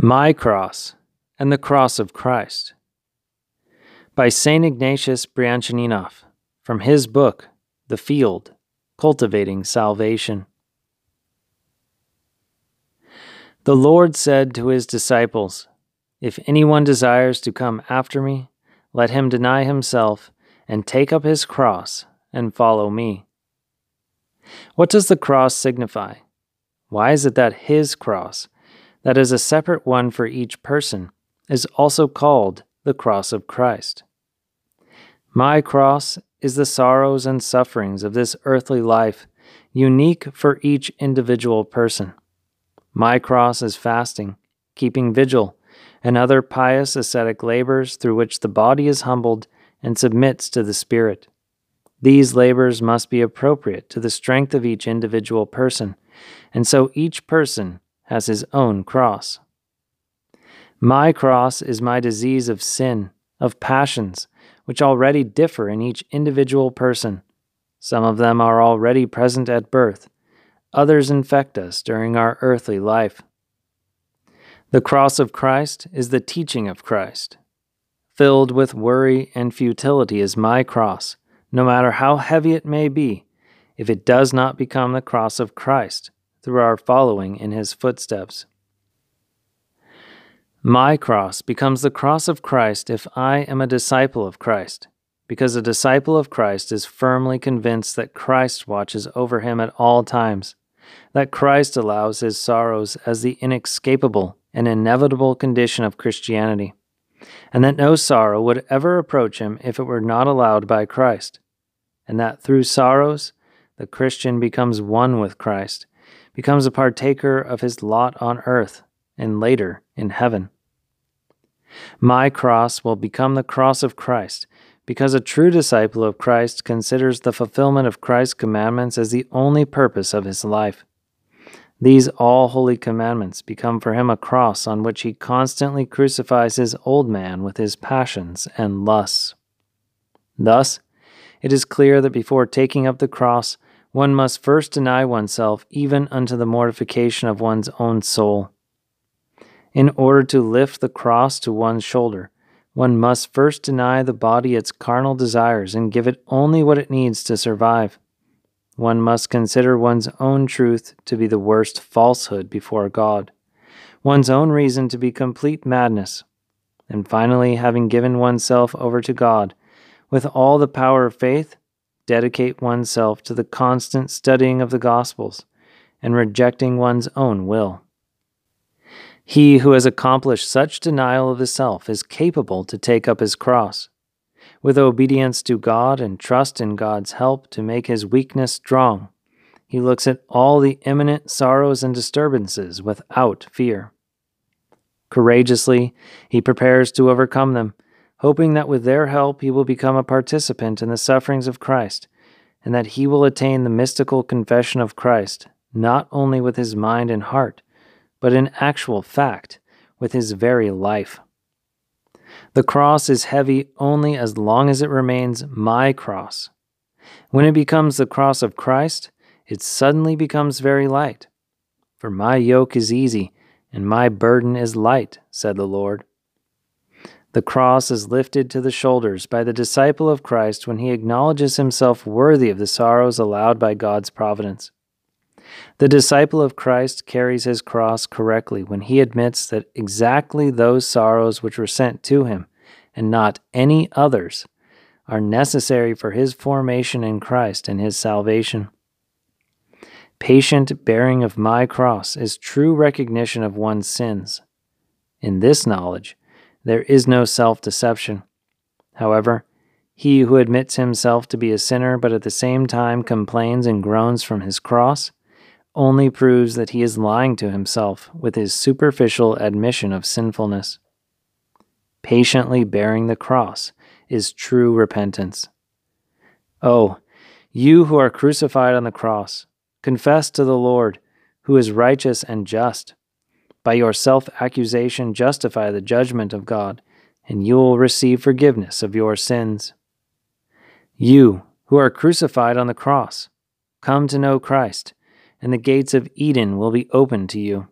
My Cross and the Cross of Christ by St. Ignatius Brianchaninov from his book, The Field Cultivating Salvation. The Lord said to his disciples, If anyone desires to come after me, let him deny himself and take up his cross and follow me. What does the cross signify? Why is it that his cross? That is a separate one for each person, is also called the cross of Christ. My cross is the sorrows and sufferings of this earthly life, unique for each individual person. My cross is fasting, keeping vigil, and other pious ascetic labors through which the body is humbled and submits to the Spirit. These labors must be appropriate to the strength of each individual person, and so each person has his own cross. My cross is my disease of sin, of passions, which already differ in each individual person. Some of them are already present at birth, others infect us during our earthly life. The cross of Christ is the teaching of Christ. Filled with worry and futility is my cross, no matter how heavy it may be, if it does not become the cross of Christ through our following in his footsteps. My cross becomes the cross of Christ if I am a disciple of Christ, because a disciple of Christ is firmly convinced that Christ watches over him at all times, that Christ allows his sorrows as the inescapable and inevitable condition of Christianity, and that no sorrow would ever approach him if it were not allowed by Christ, and that through sorrows the Christian becomes one with Christ becomes a partaker of his lot on earth and later in heaven. My cross will become the cross of Christ because a true disciple of Christ considers the fulfillment of Christ's commandments as the only purpose of his life. These all holy commandments become for him a cross on which he constantly crucifies his old man with his passions and lusts. Thus, it is clear that before taking up the cross, one must first deny oneself even unto the mortification of one's own soul. In order to lift the cross to one's shoulder, one must first deny the body its carnal desires and give it only what it needs to survive. One must consider one's own truth to be the worst falsehood before God, one's own reason to be complete madness, and finally, having given oneself over to God, with all the power of faith, dedicate oneself to the constant studying of the Gospels and rejecting one's own will. He who has accomplished such denial of the self is capable to take up his cross. With obedience to God and trust in God's help to make his weakness strong, he looks at all the imminent sorrows and disturbances without fear. Courageously, he prepares to overcome them hoping that with their help he will become a participant in the sufferings of Christ, and that he will attain the mystical confession of Christ, not only with his mind and heart, but in actual fact, with his very life. The cross is heavy only as long as it remains my cross. When it becomes the cross of Christ, it suddenly becomes very light. For my yoke is easy, and my burden is light, said the Lord. The cross is lifted to the shoulders by the disciple of Christ when he acknowledges himself worthy of the sorrows allowed by God's providence. The disciple of Christ carries his cross correctly when he admits that exactly those sorrows which were sent to him, and not any others, are necessary for his formation in Christ and his salvation. Patient bearing of my cross is true recognition of one's sins. In this knowledge, there is no self deception. However, he who admits himself to be a sinner but at the same time complains and groans from his cross only proves that he is lying to himself with his superficial admission of sinfulness. Patiently bearing the cross is true repentance. Oh, you who are crucified on the cross, confess to the Lord, who is righteous and just by your self accusation, justify the judgment of God, and you will receive forgiveness of your sins. You, who are crucified on the cross, come to know Christ, and the gates of Eden will be opened to you.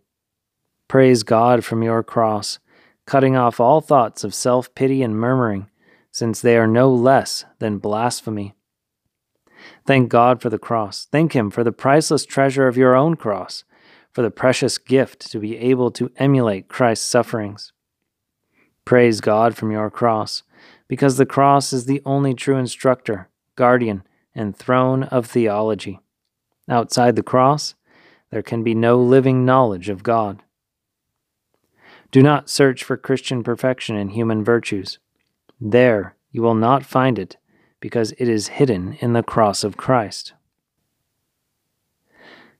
Praise God from your cross, cutting off all thoughts of self pity and murmuring, since they are no less than blasphemy. Thank God for the cross. Thank Him for the priceless treasure of your own cross, for the precious gift to be able to emulate Christ's sufferings. Praise God from your cross, because the cross is the only true instructor, guardian, and throne of theology. Outside the cross, there can be no living knowledge of God. Do not search for Christian perfection in human virtues. There you will not find it, because it is hidden in the cross of Christ.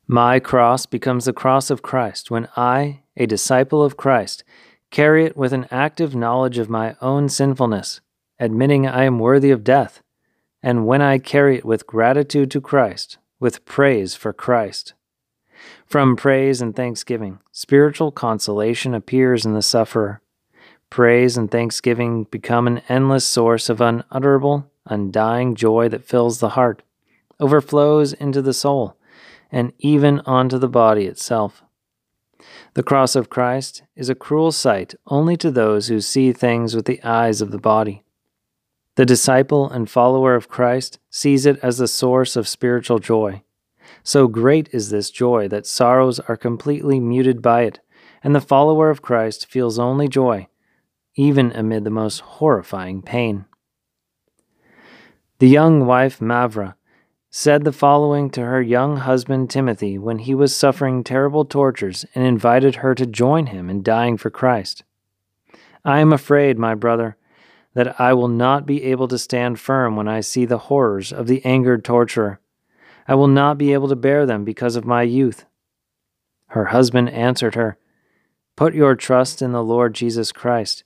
My cross becomes the cross of Christ when I, a disciple of Christ, carry it with an active knowledge of my own sinfulness, admitting I am worthy of death, and when I carry it with gratitude to Christ, with praise for Christ. From praise and thanksgiving, spiritual consolation appears in the sufferer. Praise and thanksgiving become an endless source of unutterable, undying joy that fills the heart, overflows into the soul, and even onto the body itself. The cross of Christ is a cruel sight only to those who see things with the eyes of the body. The disciple and follower of Christ sees it as the source of spiritual joy. So great is this joy that sorrows are completely muted by it, and the follower of Christ feels only joy, even amid the most horrifying pain. The young wife Mavra said the following to her young husband Timothy when he was suffering terrible tortures and invited her to join him in dying for Christ. I am afraid, my brother, that I will not be able to stand firm when I see the horrors of the angered torturer. I will not be able to bear them because of my youth. Her husband answered her, Put your trust in the Lord Jesus Christ,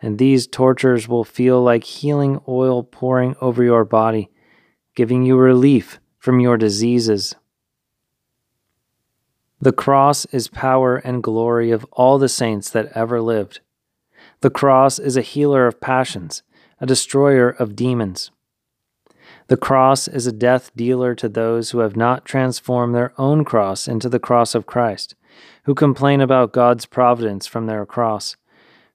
and these tortures will feel like healing oil pouring over your body giving you relief from your diseases. The cross is power and glory of all the saints that ever lived. The cross is a healer of passions, a destroyer of demons. The cross is a death dealer to those who have not transformed their own cross into the cross of Christ, who complain about God's providence from their cross,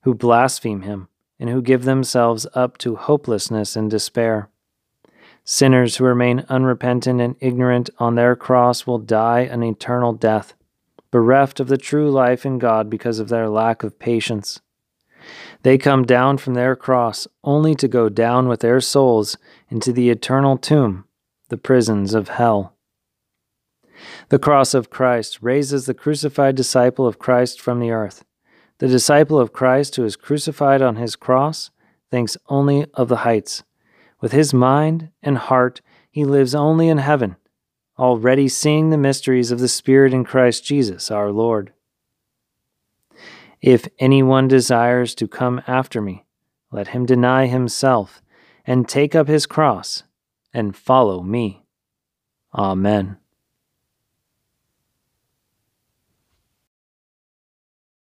who blaspheme Him, and who give themselves up to hopelessness and despair. Sinners who remain unrepentant and ignorant on their cross will die an eternal death, bereft of the true life in God because of their lack of patience. They come down from their cross only to go down with their souls into the eternal tomb, the prisons of hell. The cross of Christ raises the crucified disciple of Christ from the earth. The disciple of Christ who is crucified on his cross thinks only of the heights with his mind and heart, he lives only in heaven, already seeing the mysteries of the Spirit in Christ Jesus our Lord. If anyone desires to come after me, let him deny himself and take up his cross and follow me. Amen.